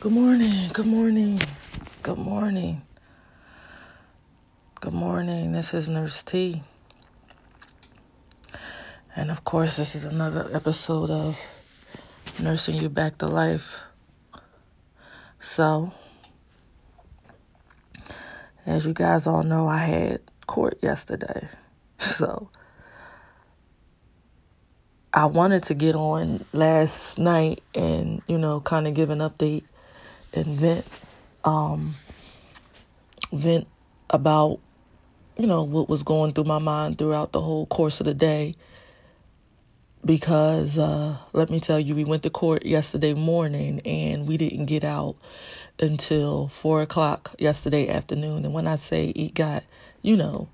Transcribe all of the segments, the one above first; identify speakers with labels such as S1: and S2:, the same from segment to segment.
S1: Good morning. Good morning. Good morning. Good morning. This is Nurse T. And of course, this is another episode of Nursing You Back to Life. So, as you guys all know, I had court yesterday. So, I wanted to get on last night and, you know, kind of give an update and vent um vent about you know what was going through my mind throughout the whole course of the day. Because uh let me tell you we went to court yesterday morning and we didn't get out until four o'clock yesterday afternoon. And when i say it got you know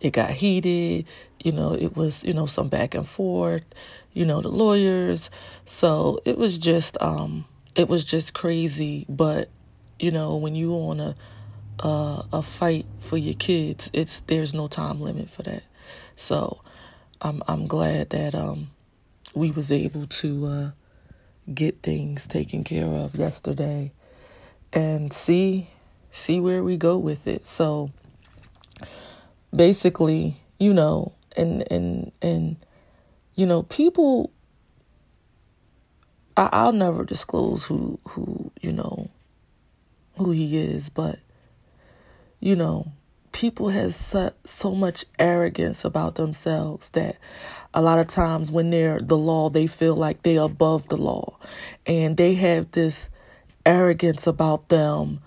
S1: it got heated you know it was you know some back and forth you know the lawyers. So it was just um it was just crazy. But you know, when you on a uh, a fight for your kids, it's there's no time limit for that. So I'm I'm glad that um we was able to uh, get things taken care of yesterday and see see where we go with it. So basically, you know, and and and you know, people I, will never disclose who who you know who he is, but you know, people have so, so much arrogance about themselves that a lot of times when they're the law, they feel like they're above the law, and they have this arrogance about them,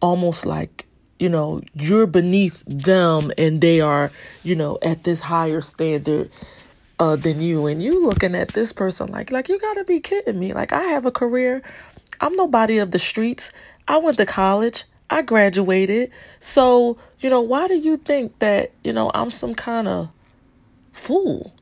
S1: almost like you know you're beneath them and they are you know at this higher standard uh, than you, and you looking at this person like, like you gotta be kidding me. Like I have a career. I'm nobody of the streets. I went to college. I graduated. So, you know, why do you think that, you know, I'm some kind of fool?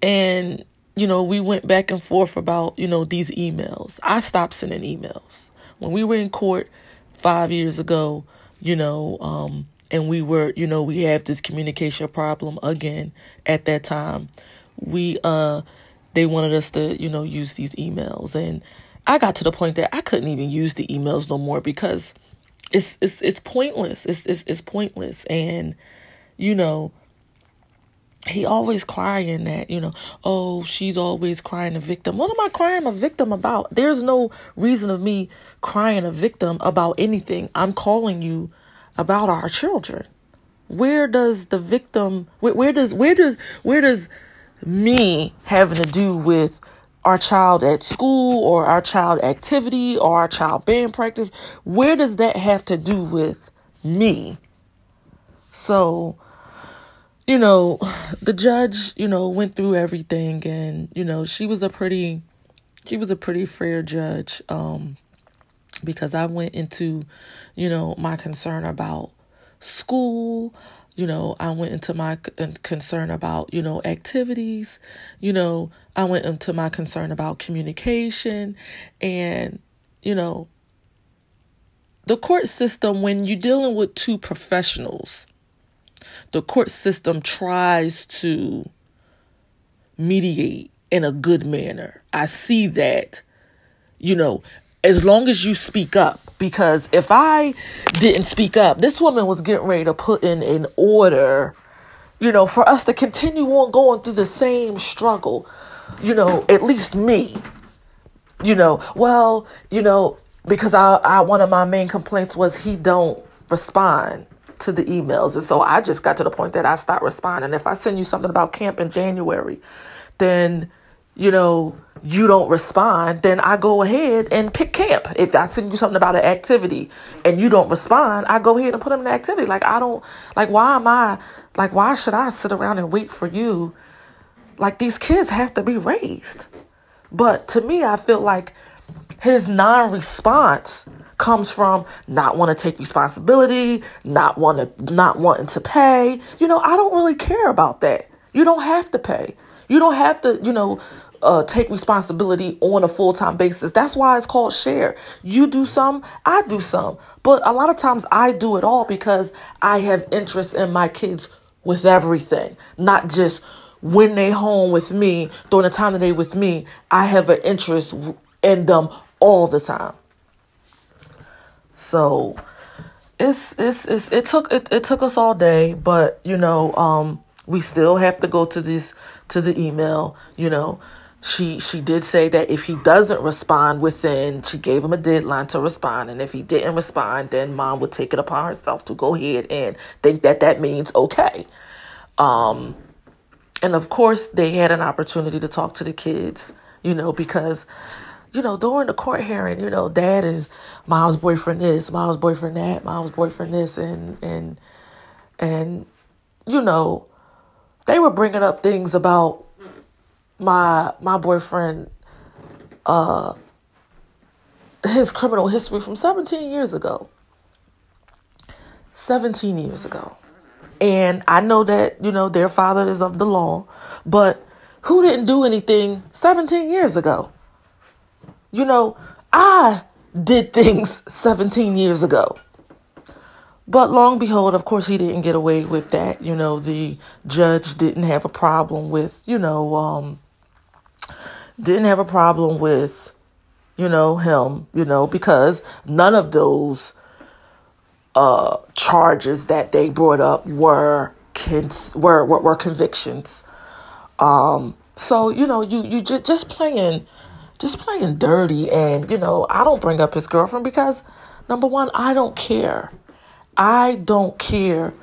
S1: And, you know, we went back and forth about, you know, these emails. I stopped sending emails. When we were in court five years ago, you know, um, and we were, you know, we have this communication problem again at that time. We uh they wanted us to, you know, use these emails and I got to the point that I couldn't even use the emails no more because it's it's it's pointless. It's it's, it's pointless and you know, he always crying that, you know, oh, she's always crying a victim. What am I crying a victim about? There's no reason of me crying a victim about anything. I'm calling you about our children. Where does the victim where, where does where does where does me having to do with our child at school or our child activity or our child band practice where does that have to do with me so you know the judge you know went through everything and you know she was a pretty she was a pretty fair judge um because I went into, you know, my concern about school. You know, I went into my concern about, you know, activities. You know, I went into my concern about communication. And, you know, the court system, when you're dealing with two professionals, the court system tries to mediate in a good manner. I see that, you know, as long as you speak up. Because if I didn't speak up, this woman was getting ready to put in an order, you know, for us to continue on going through the same struggle. You know, at least me. You know, well, you know, because I, I one of my main complaints was he don't respond to the emails. And so I just got to the point that I stopped responding. If I send you something about camp in January, then, you know, you don't respond, then I go ahead and pick camp. If I send you something about an activity and you don't respond, I go ahead and put them in the activity. Like I don't like why am I like why should I sit around and wait for you? Like these kids have to be raised. But to me, I feel like his non-response comes from not want to take responsibility, not want to not wanting to pay. You know, I don't really care about that. You don't have to pay. You don't have to, you know, uh, take responsibility on a full time basis. That's why it's called share. You do some, I do some. But a lot of times I do it all because I have interest in my kids with everything, not just when they home with me during the time that they with me. I have an interest in them all the time. So it's it's, it's it took it, it took us all day, but you know, um, we still have to go to this to the email, you know. She she did say that if he doesn't respond within, she gave him a deadline to respond, and if he didn't respond, then mom would take it upon herself to go ahead and think that that means okay. Um, and of course, they had an opportunity to talk to the kids, you know, because you know, during the court hearing, you know, dad is mom's boyfriend this, mom's boyfriend that, mom's boyfriend this, and and and you know, they were bringing up things about my my boyfriend, uh, his criminal history from 17 years ago. 17 years ago. And I know that, you know, their father is of the law, but who didn't do anything 17 years ago? You know, I did things 17 years ago. But long behold, of course, he didn't get away with that. You know, the judge didn't have a problem with, you know, um, didn't have a problem with, you know, him, you know, because none of those uh, charges that they brought up were cons- were, were, were convictions. Um, so you know, you you just just playing just playing dirty. And, you know, I don't bring up his girlfriend because, number one, I don't care. I don't care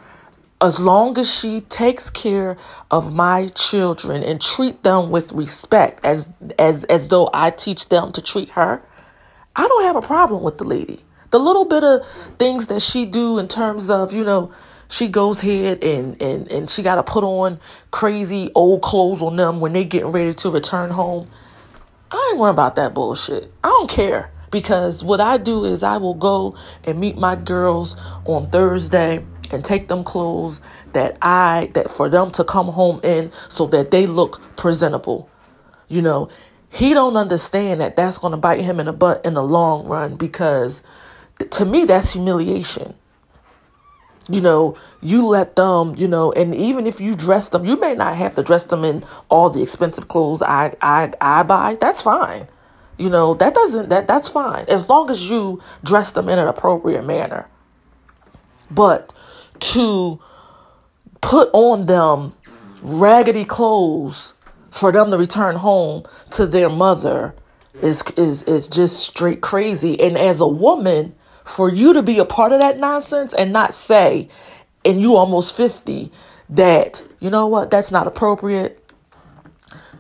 S1: as long as she takes care of my children and treat them with respect as as as though I teach them to treat her. I don't have a problem with the lady. The little bit of things that she do in terms of, you know, she goes ahead and and and she got to put on crazy old clothes on them when they getting ready to return home. I ain't worried about that bullshit. I don't care because what I do is I will go and meet my girls on Thursday and take them clothes that I that for them to come home in so that they look presentable. You know, he don't understand that that's going to bite him in the butt in the long run because to me that's humiliation you know, you let them, you know, and even if you dress them, you may not have to dress them in all the expensive clothes I I I buy. That's fine. You know, that doesn't that that's fine as long as you dress them in an appropriate manner. But to put on them raggedy clothes for them to return home to their mother is is is just straight crazy. And as a woman, for you to be a part of that nonsense and not say, and you almost 50, that, you know what, that's not appropriate.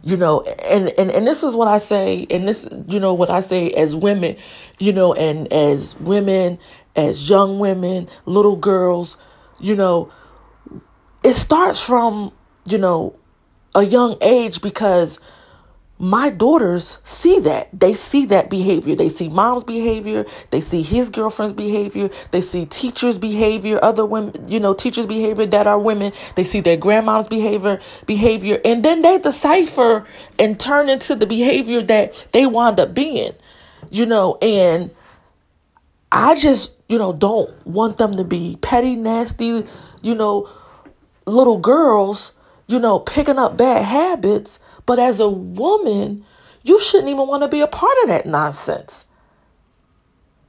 S1: You know, and, and, and this is what I say, and this, you know, what I say as women, you know, and as women, as young women, little girls, you know, it starts from, you know, a young age because my daughters see that. They see that behavior. They see mom's behavior. They see his girlfriend's behavior. They see teachers' behavior, other women, you know, teachers' behavior that are women. They see their grandmom's behavior, behavior, and then they decipher and turn into the behavior that they wind up being, you know, and I just, you know, don't want them to be petty, nasty, you know, little girls, you know, picking up bad habits but as a woman, you shouldn't even want to be a part of that nonsense.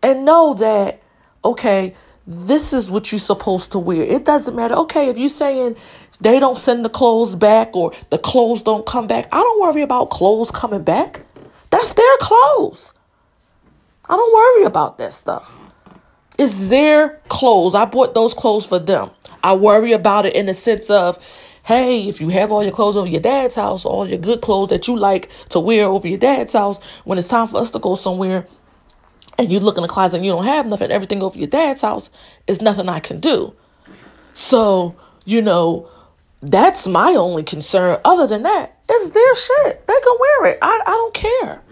S1: And know that, okay, this is what you're supposed to wear. It doesn't matter. Okay, if you're saying they don't send the clothes back or the clothes don't come back, I don't worry about clothes coming back. That's their clothes. I don't worry about that stuff. It's their clothes. I bought those clothes for them. I worry about it in the sense of hey, if you have all your clothes over your dad's house, all your good clothes that you like to wear over your dad's house, when it's time for us to go somewhere and you look in the closet and you don't have nothing, everything over your dad's house, is nothing I can do. So, you know, that's my only concern. Other than that, it's their shit. They can wear it. I, I don't care.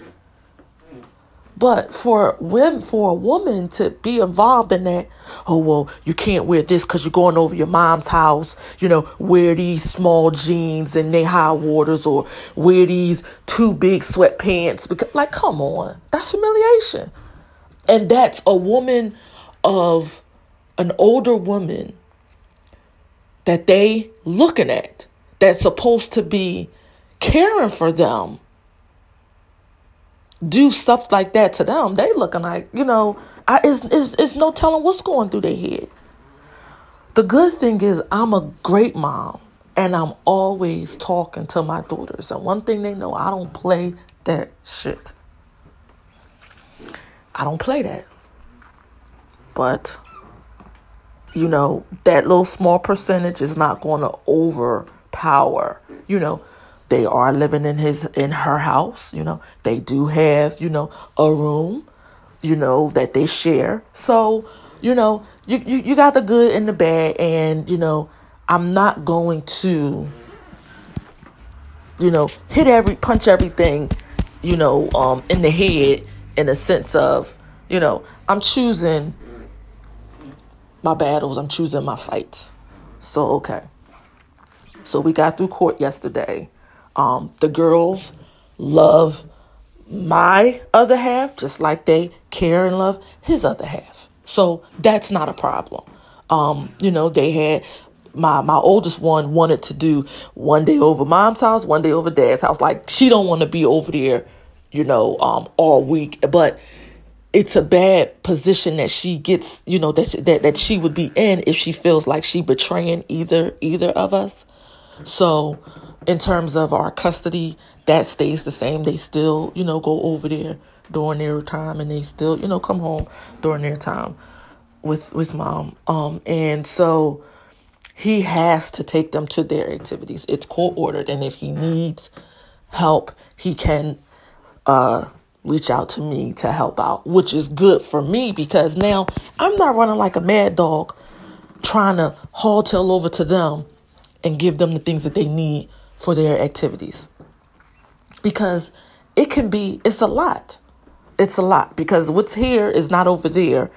S1: But for women, for a woman to be involved in that, oh well, you can't wear this because you're going over your mom's house. You know, wear these small jeans and they high waters, or wear these too big sweatpants. Because, like, come on, that's humiliation. And that's a woman of an older woman that they looking at that's supposed to be caring for them do stuff like that to them, they looking like, you know, I, it's, it's, it's no telling what's going through their head. The good thing is, I'm a great mom and I'm always talking to my daughters. And one thing they know, I don't play that shit. I don't play that. But, you know, that little small percentage is not going to overpower, you know, they are living in his in her house you know. They do have you know a room you know that they share. So you know you, you you got the good and the bad and you know i'm not going to you know hit every punch everything you know um in the head in a sense of you know i'm choosing my battles i'm choosing my fights. So okay. So we got through court yesterday um, the girls love my other half just like they care and love his other half. So that's not a problem. Um, you know, they had my my oldest one wanted to do one day over mom's house, one day over dad's house. Like she don't want to be over there, you know, um, all week. But it's a bad position that she gets, you know, that that that she would be in if she feels like she betraying either either of us. So in terms of our custody, that stays the same. They still, you know, go over there during their time and they still, you know, come home during their time with with mom. Um and so he has to take them to their activities. It's court ordered and if he needs help, he can uh reach out to me to help out, which is good for me because now I'm not running like a mad dog trying to haul tail over to them and give them the things that they need for their activities. Because it can be, it's a lot. It's a lot because what's here is not over there,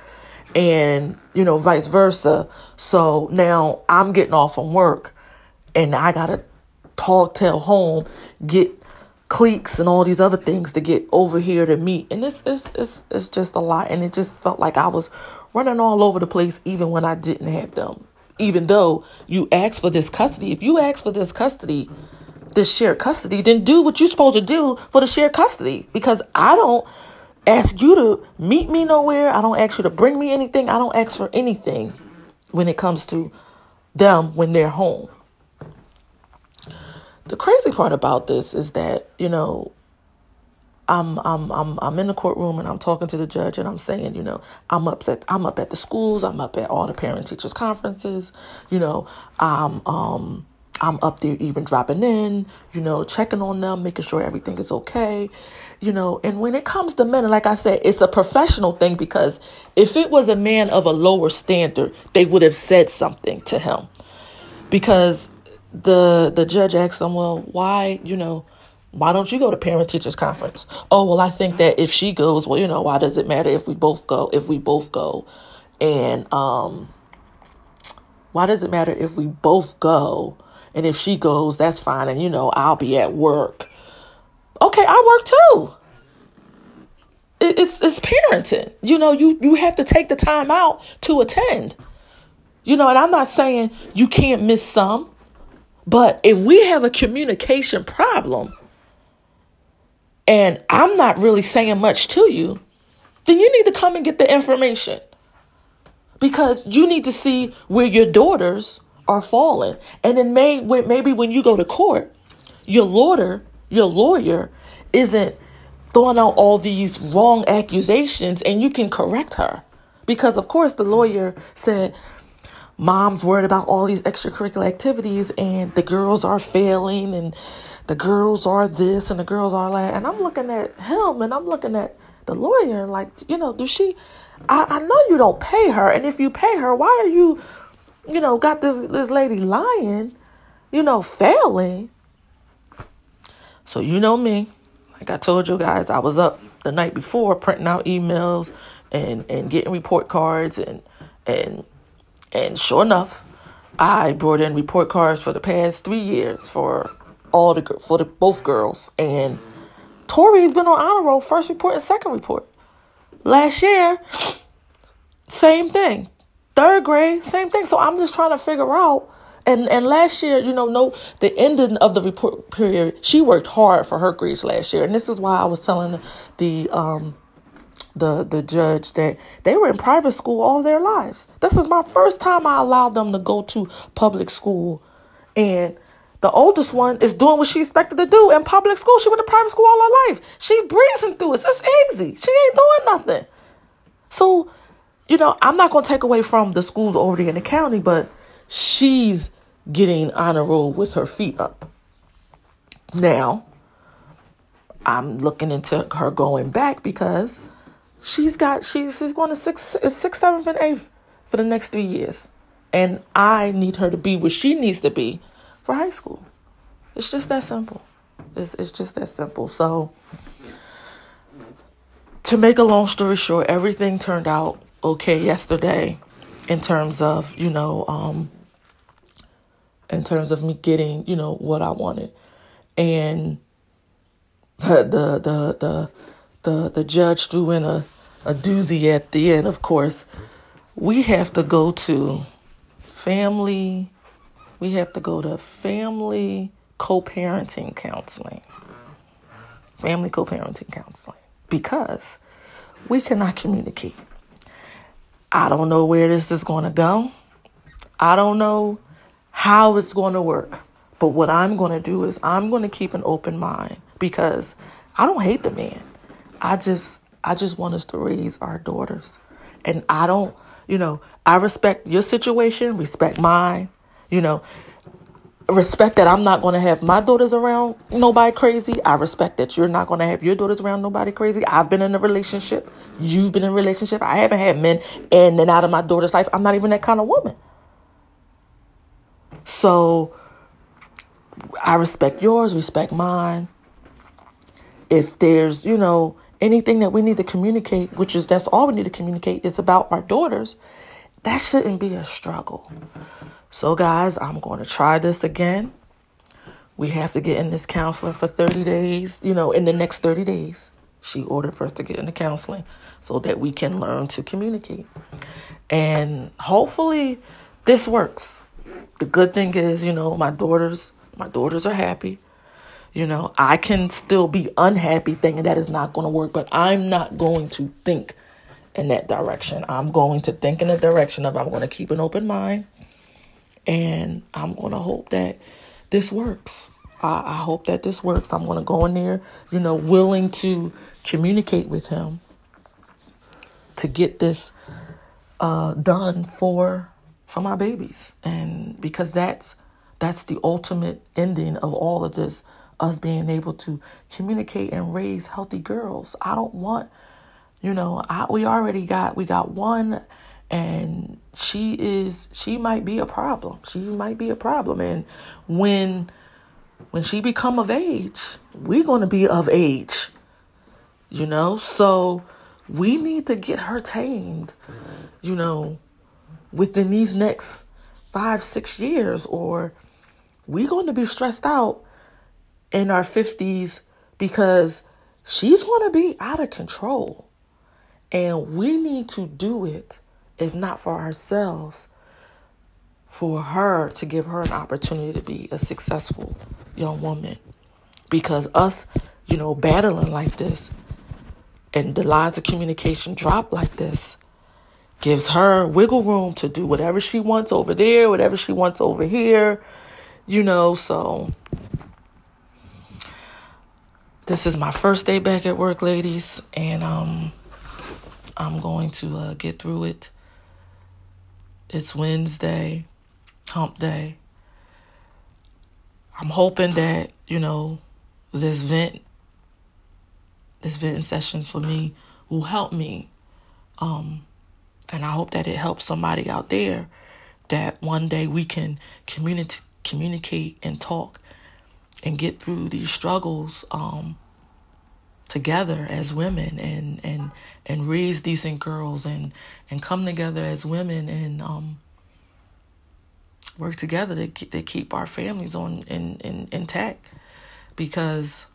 S1: and you know, vice versa. So now I'm getting off from work and I gotta talk, tell home, get cliques and all these other things to get over here to meet. And it's, it's, it's, it's just a lot. And it just felt like I was running all over the place even when I didn't have them. Even though you asked for this custody. If you ask for this custody, this shared custody, then do what you're supposed to do for the shared custody. Because I don't ask you to meet me nowhere. I don't ask you to bring me anything. I don't ask for anything when it comes to them when they're home. The crazy part about this is that, you know, I'm I'm I'm I'm in the courtroom and I'm talking to the judge and I'm saying, you know, I'm upset. I'm up at the schools. I'm up at all the parent teachers conferences. You know, I'm um I'm up there even dropping in, you know, checking on them, making sure everything is okay, you know. And when it comes to men, like I said, it's a professional thing because if it was a man of a lower standard, they would have said something to him. Because the the judge asked him, well, why, you know, why don't you go to parent teachers conference? Oh, well, I think that if she goes, well, you know, why does it matter if we both go? If we both go, and um, why does it matter if we both go? And if she goes, that's fine. And you know, I'll be at work. Okay, I work too. it's it's parenting. You know, you you have to take the time out to attend. You know, and I'm not saying you can't miss some, but if we have a communication problem and I'm not really saying much to you, then you need to come and get the information. Because you need to see where your daughters are falling. And then may, maybe when you go to court, your lawyer, your lawyer isn't throwing out all these wrong accusations and you can correct her. Because of course the lawyer said mom's worried about all these extracurricular activities and the girls are failing and the girls are this and the girls are that. And I'm looking at him and I'm looking at the lawyer like, you know, does she I, I know you don't pay her and if you pay her, why are you you know, got this this lady lying, you know, failing. So you know me, like I told you guys, I was up the night before printing out emails and and getting report cards and and and sure enough, I brought in report cards for the past three years for all the for the both girls and Tori's been on honor roll first report and second report. Last year, same thing. Third grade, same thing. So I'm just trying to figure out and and last year, you know, no, the ending of the report period, she worked hard for her grades last year, and this is why I was telling the um the the judge that they were in private school all their lives. This is my first time I allowed them to go to public school, and the oldest one is doing what she expected to do in public school. She went to private school all her life. She's breezing through it. It's easy. She ain't doing nothing. So, you know, I'm not gonna take away from the schools over there in the county, but she's getting on a roll with her feet up. Now, I'm looking into her going back because she's got she's she's going to six six seventh and eighth for the next three years, and I need her to be where she needs to be for high school. It's just that simple. It's it's just that simple. So, to make a long story short, everything turned out okay yesterday, in terms of you know um, in terms of me getting, you know, what I wanted. And the the the the the, judge threw in a, a doozy at the end, of course. We have to go to family we have to go to family co-parenting counseling. Family co-parenting counseling because we cannot communicate. I don't know where this is going to go. I don't know how it's going to work. But what I'm going to do is I'm going to keep an open mind because I don't hate the man. I just I just want us to raise our daughters. And I don't, you know, I respect your situation, respect mine, you know, respect that I'm not going to have my daughters around nobody crazy. I respect that you're not going to have your daughters around nobody crazy. I've been in a relationship. You've been in a relationship. I haven't had men in and out of my daughter's life. I'm not even that kind of woman. So I respect yours, respect mine. If there's, you know, anything that we need to communicate, which is that's all we need to communicate, is about our daughters, that shouldn't be a struggle. So, guys, I'm going to try this again. We have to get in this counseling for 30 days, you know, in the next 30 days. She ordered for us to get into counseling so that we can learn to communicate. And hopefully this works the good thing is, you know, my daughters, my daughters are happy. You know, I can still be unhappy thinking that is not going to work, but I'm not going to think in that direction. I'm going to think in the direction of I'm going to keep an open mind and I'm going to hope that this works. I, I hope that this works. I'm going to go in there, you know, willing to communicate with him to get this uh, done for for my babies and because that's that's the ultimate ending of all of this us being able to communicate and raise healthy girls i don't want you know I, we already got we got one and she is she might be a problem. She might be a problem. And when when she become of age we're going to be of age you know? So we need to get her tamed you know within these next five, six years, or we're going to be stressed out in our 50s because she's going to be out of control. And we need to do it, if not for ourselves, for her to give her an opportunity to be a successful young woman. Because us, you know, battling like this and the lines of communication drop like this, gives her wiggle room to do whatever she wants over there, whatever she wants over here, you know. So, this is my first day back at work, ladies, and um, I'm going to uh, get through it. It's Wednesday, hump day. I'm hoping that, you know, this vent, this venting sessions for me will help me um, and I hope that it helps somebody out there that one day we can communi- communicate and talk and get through these struggles um, together as women and, and, and raise decent girls and, and come together as women and um, work together to, keep, to keep our families on in, in, intact because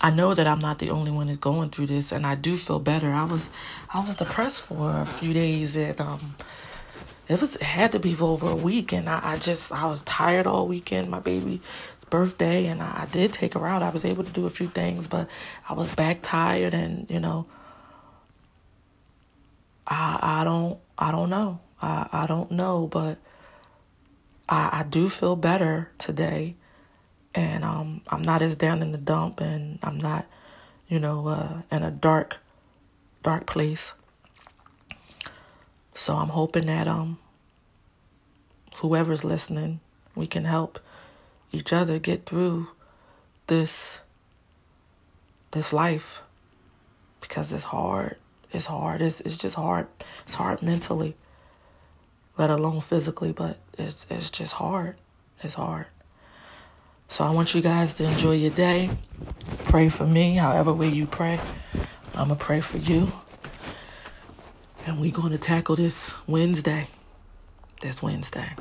S1: I know that I'm not the only one that's going through this, and I do feel better. I was, I was depressed for a few days, and um, it was it had to be for over a week and I, I just I was tired all weekend. My baby's birthday and I, I did take her out. I was able to do a few things, but I was back tired and, you know, I I don't I don't know. I, I don't know, but I, I do feel better today and um I'm not as down in the dump and I'm not, you know, uh, in a dark dark place. So I'm hoping that um whoever's listening, we can help each other get through this this life because it's hard. It's hard. It's it's just hard. It's hard mentally, let alone physically, but it's it's just hard. It's hard. So I want you guys to enjoy your day. Pray for me, however way you pray. I'm gonna pray for you. And we're going to tackle this Wednesday. This Wednesday.